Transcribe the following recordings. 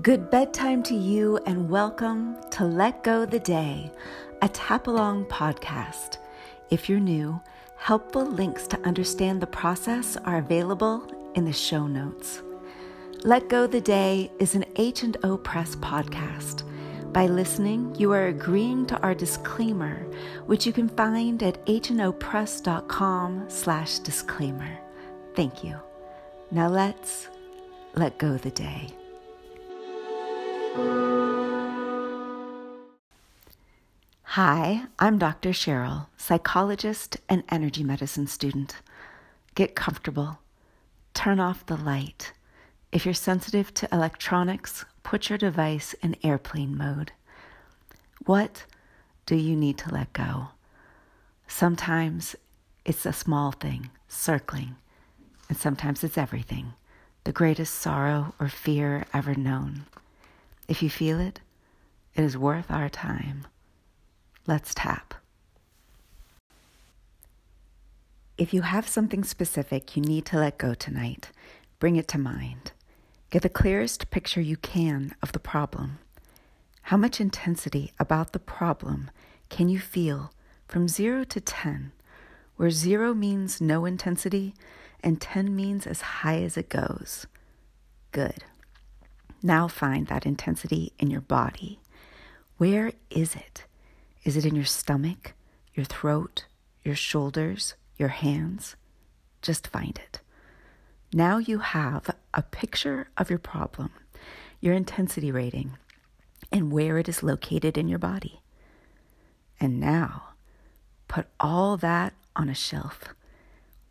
Good bedtime to you, and welcome to Let Go the Day, a tap along podcast. If you're new, helpful links to understand the process are available in the show notes. Let Go the Day is an H&O Press podcast. By listening, you are agreeing to our disclaimer, which you can find at hnopress.com slash disclaimer. Thank you. Now let's let go the day. Hi, I'm Dr. Cheryl, psychologist and energy medicine student. Get comfortable. Turn off the light. If you're sensitive to electronics, put your device in airplane mode. What do you need to let go? Sometimes it's a small thing, circling, and sometimes it's everything, the greatest sorrow or fear ever known. If you feel it, it is worth our time. Let's tap. If you have something specific you need to let go tonight, bring it to mind. Get the clearest picture you can of the problem. How much intensity about the problem can you feel from 0 to 10, where 0 means no intensity and 10 means as high as it goes? Good. Now find that intensity in your body. Where is it? Is it in your stomach, your throat, your shoulders, your hands? Just find it. Now you have a picture of your problem, your intensity rating, and where it is located in your body. And now put all that on a shelf.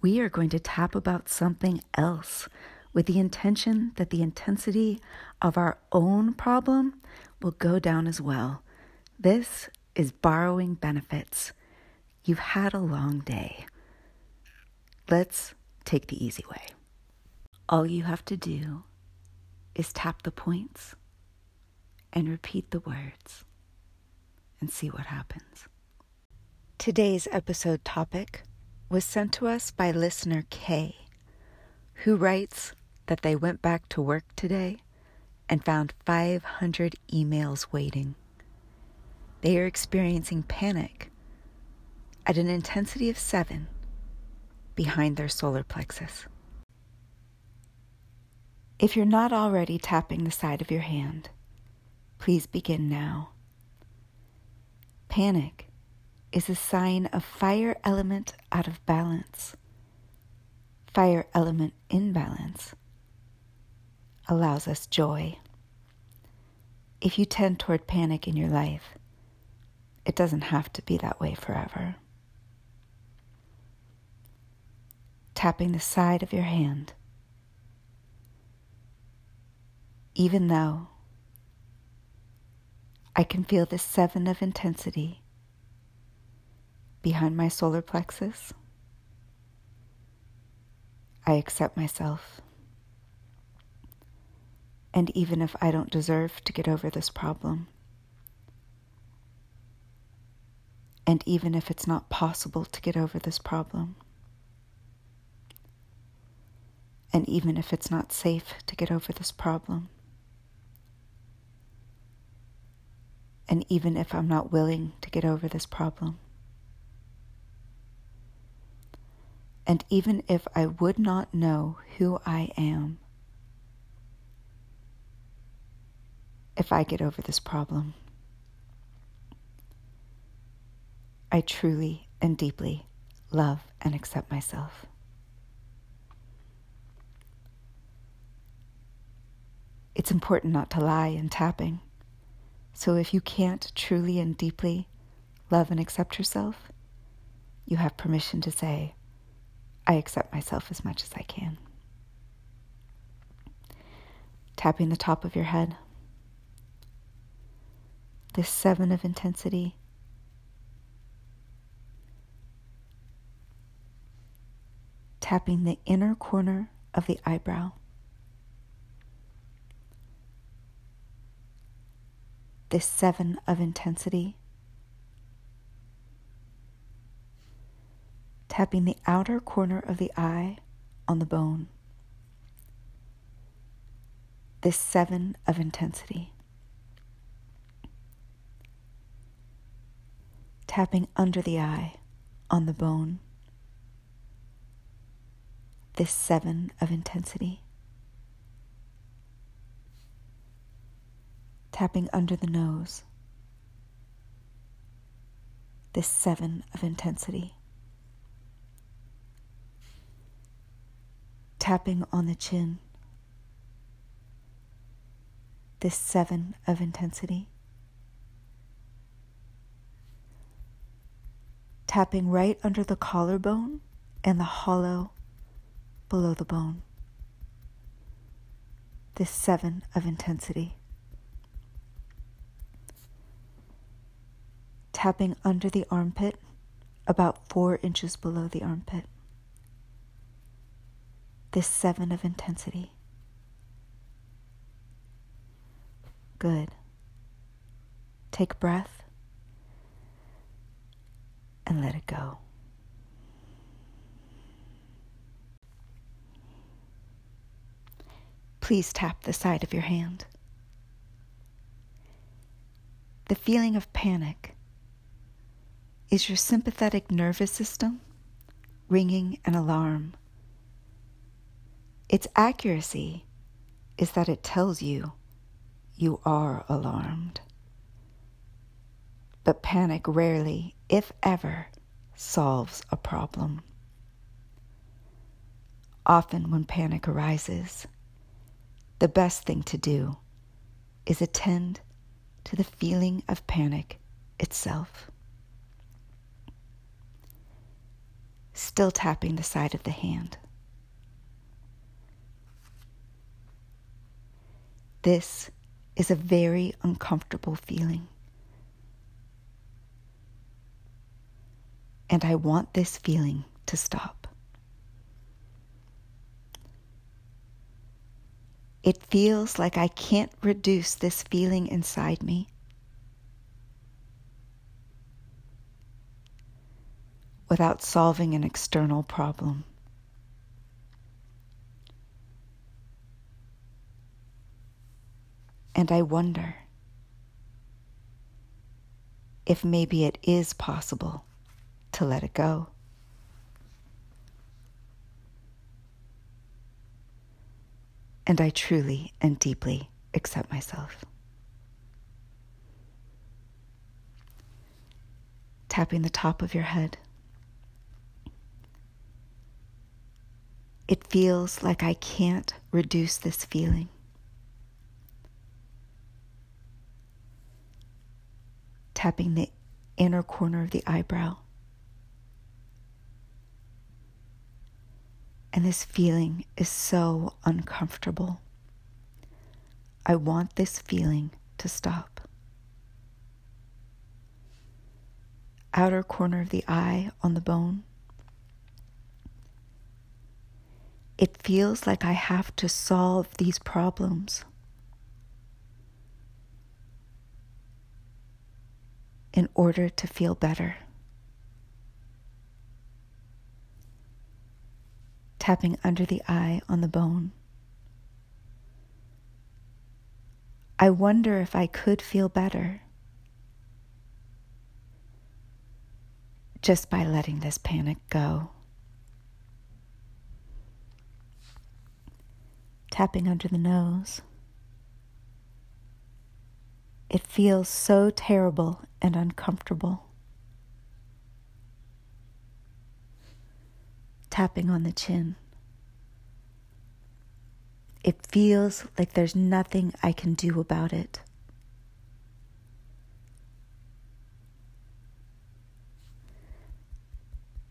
We are going to tap about something else with the intention that the intensity of our own problem will go down as well. This is borrowing benefits. You've had a long day. Let's take the easy way. All you have to do is tap the points and repeat the words and see what happens. Today's episode topic was sent to us by listener Kay, who writes that they went back to work today and found 500 emails waiting. They are experiencing panic at an intensity of seven behind their solar plexus. If you're not already tapping the side of your hand, please begin now. Panic is a sign of fire element out of balance. Fire element imbalance allows us joy. If you tend toward panic in your life, it doesn't have to be that way forever. Tapping the side of your hand. Even though I can feel the seven of intensity behind my solar plexus, I accept myself. And even if I don't deserve to get over this problem, and even if it's not possible to get over this problem, and even if it's not safe to get over this problem, and even if I'm not willing to get over this problem, and even if I would not know who I am if I get over this problem. I truly and deeply love and accept myself. It's important not to lie in tapping. So if you can't truly and deeply love and accept yourself, you have permission to say, I accept myself as much as I can. Tapping the top of your head this seven of intensity. Tapping the inner corner of the eyebrow. This seven of intensity. Tapping the outer corner of the eye on the bone. this seven of intensity. Tapping under the eye on the bone. This seven of intensity. Tapping under the nose. This seven of intensity. Tapping on the chin this seven of intensity. Tapping right under the collarbone and the hollow below the bone. This seven of intensity. Tapping under the armpit, about four inches below the armpit. This seven of intensity. Good. Take breath and let it go. Please tap the side of your hand. The feeling of panic is your sympathetic nervous system ringing an alarm. Its accuracy is that it tells you you are alarmed. But panic rarely, if ever, solves a problem. Often, when panic arises, the best thing to do is attend to the feeling of panic itself. Still tapping the side of the hand. This is a very uncomfortable feeling. And I want this feeling to stop. It feels like I can't reduce this feeling inside me. Without solving an external problem. And I wonder if maybe it is possible to let it go. And I truly and deeply accept myself. Tapping the top of your head. It feels like I can't reduce this feeling. tapping the inner corner of the eyebrow. And this feeling is so uncomfortable. I want this feeling to stop. Outer corner of the eye on the bone. It feels like I have to solve these problems. in order to feel better. Tapping under the eye on the bone. I wonder if I could feel better just by letting this panic go. Tapping under the nose. It feels so terrible and uncomfortable. Tapping on the chin. It feels like there's nothing I can do about it.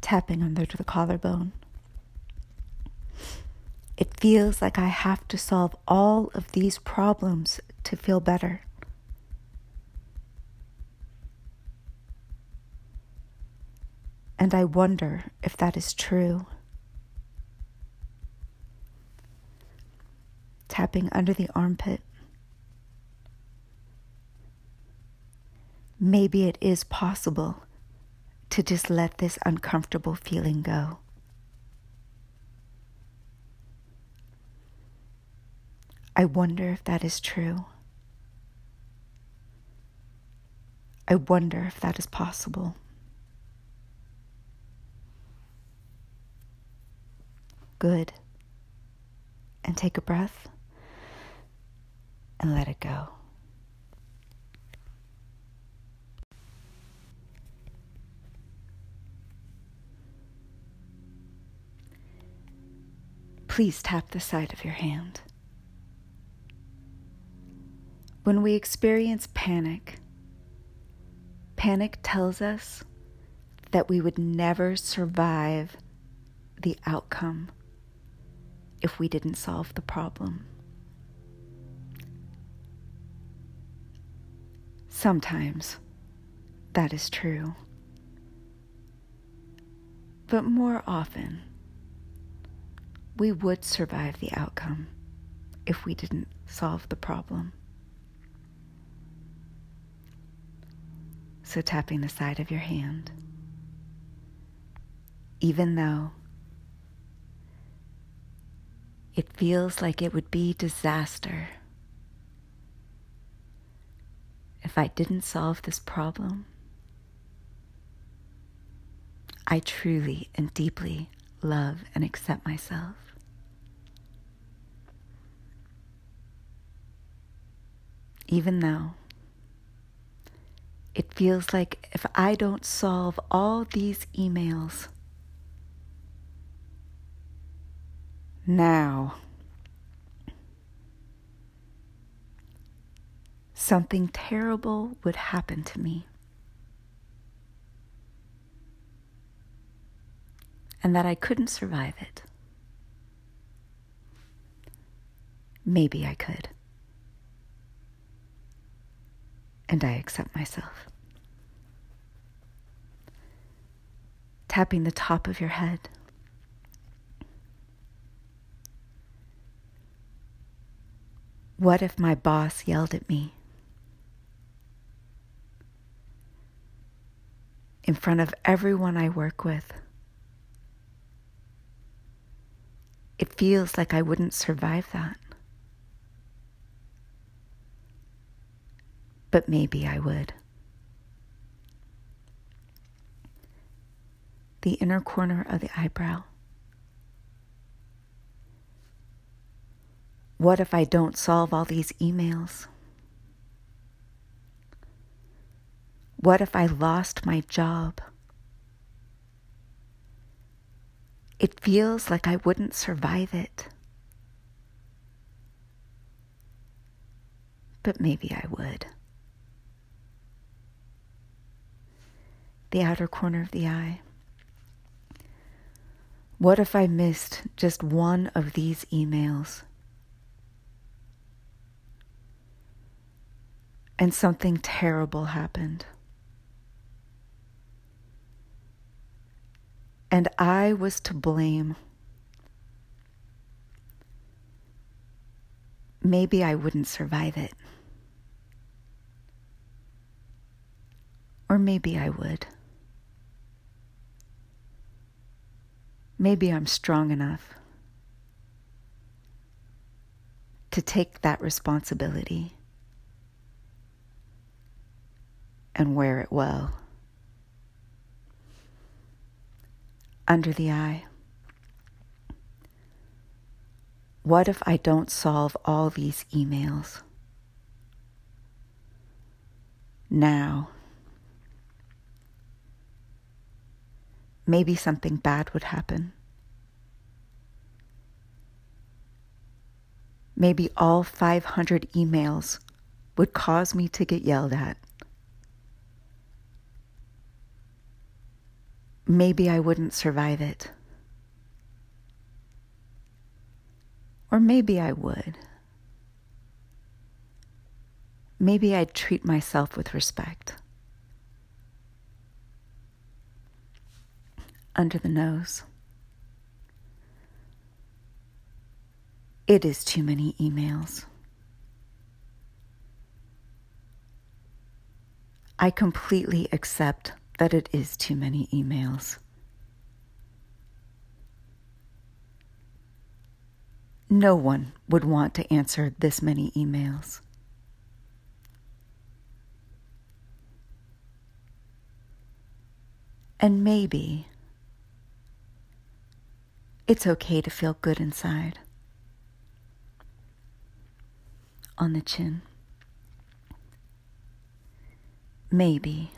Tapping under the collarbone. It feels like I have to solve all of these problems to feel better. And I wonder if that is true. Tapping under the armpit. Maybe it is possible to just let this uncomfortable feeling go. I wonder if that is true. I wonder if that is possible. Good. And take a breath and let it go. Please tap the side of your hand. When we experience panic, panic tells us that we would never survive the outcome if we didn't solve the problem. Sometimes that is true. But more often, we would survive the outcome if we didn't solve the problem. So, tapping the side of your hand, even though it feels like it would be disaster if I didn't solve this problem, I truly and deeply love and accept myself. Even though it feels like if I don't solve all these emails now, something terrible would happen to me. And that I couldn't survive it. Maybe I could. And I accept myself. Tapping the top of your head. What if my boss yelled at me? In front of everyone I work with. It feels like I wouldn't survive that. But maybe I would. The inner corner of the eyebrow. What if I don't solve all these emails? What if I lost my job? It feels like I wouldn't survive it. But maybe I would. The outer corner of the eye. What if I missed just one of these emails? And something terrible happened. And I was to blame. Maybe I wouldn't survive it. Or maybe I would. Maybe I'm strong enough to take that responsibility. And wear it well. Under the eye. What if I don't solve all these emails? Now. Maybe something bad would happen. Maybe all 500 emails would cause me to get yelled at. Maybe I wouldn't survive it. Or maybe I would. Maybe I'd treat myself with respect. Under the nose. It is too many emails. I completely accept that it is too many emails. No one would want to answer this many emails. And maybe it's okay to feel good inside. On the chin. Maybe.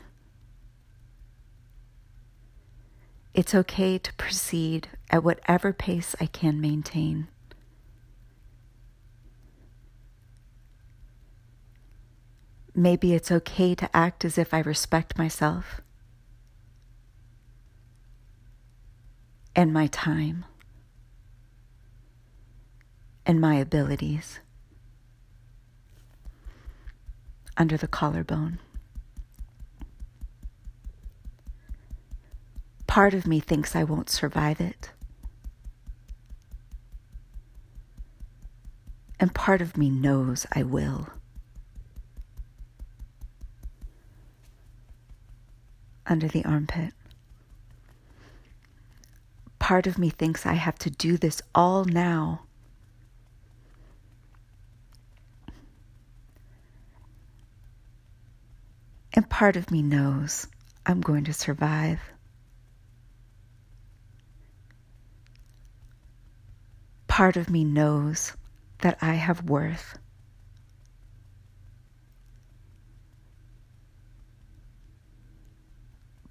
It's okay to proceed at whatever pace I can maintain. Maybe it's okay to act as if I respect myself and my time and my abilities under the collarbone. Part of me thinks I won't survive it. And part of me knows I will. Under the armpit. Part of me thinks I have to do this all now. And part of me knows I'm going to survive. Part of me knows that I have worth.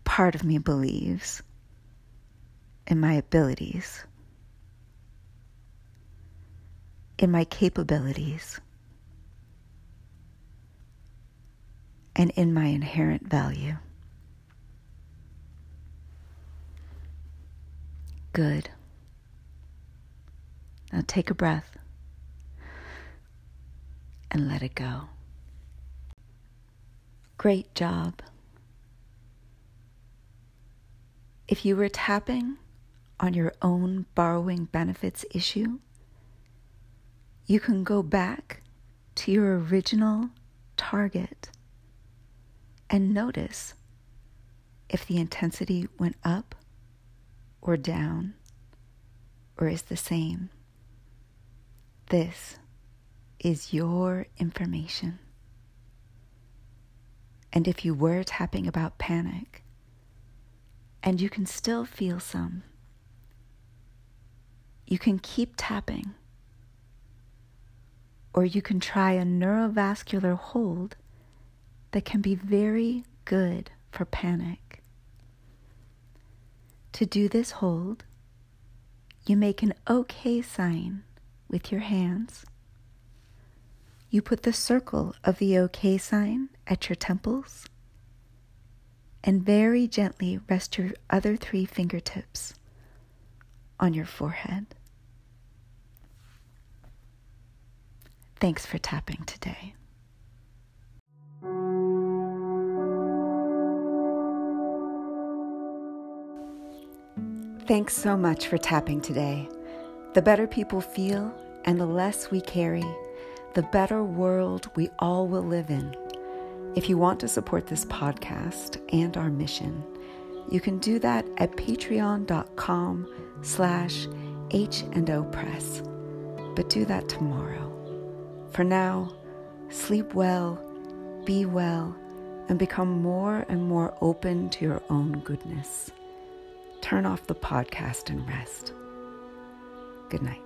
Part of me believes in my abilities, in my capabilities, and in my inherent value. Good. Now take a breath and let it go. Great job. If you were tapping on your own borrowing benefits issue, you can go back to your original target and notice if the intensity went up or down or is the same. This is your information. And if you were tapping about panic, and you can still feel some, you can keep tapping. Or you can try a neurovascular hold that can be very good for panic. To do this hold, you make an OK sign with your hands. You put the circle of the OK sign at your temples and very gently rest your other three fingertips on your forehead. Thanks for tapping today. Thanks so much for tapping today. The better people feel and the less we carry, the better world we all will live in. If you want to support this podcast and our mission, you can do that at patreon.com slash H&O Press. But do that tomorrow. For now, sleep well, be well, and become more and more open to your own goodness. Turn off the podcast and rest. Good night.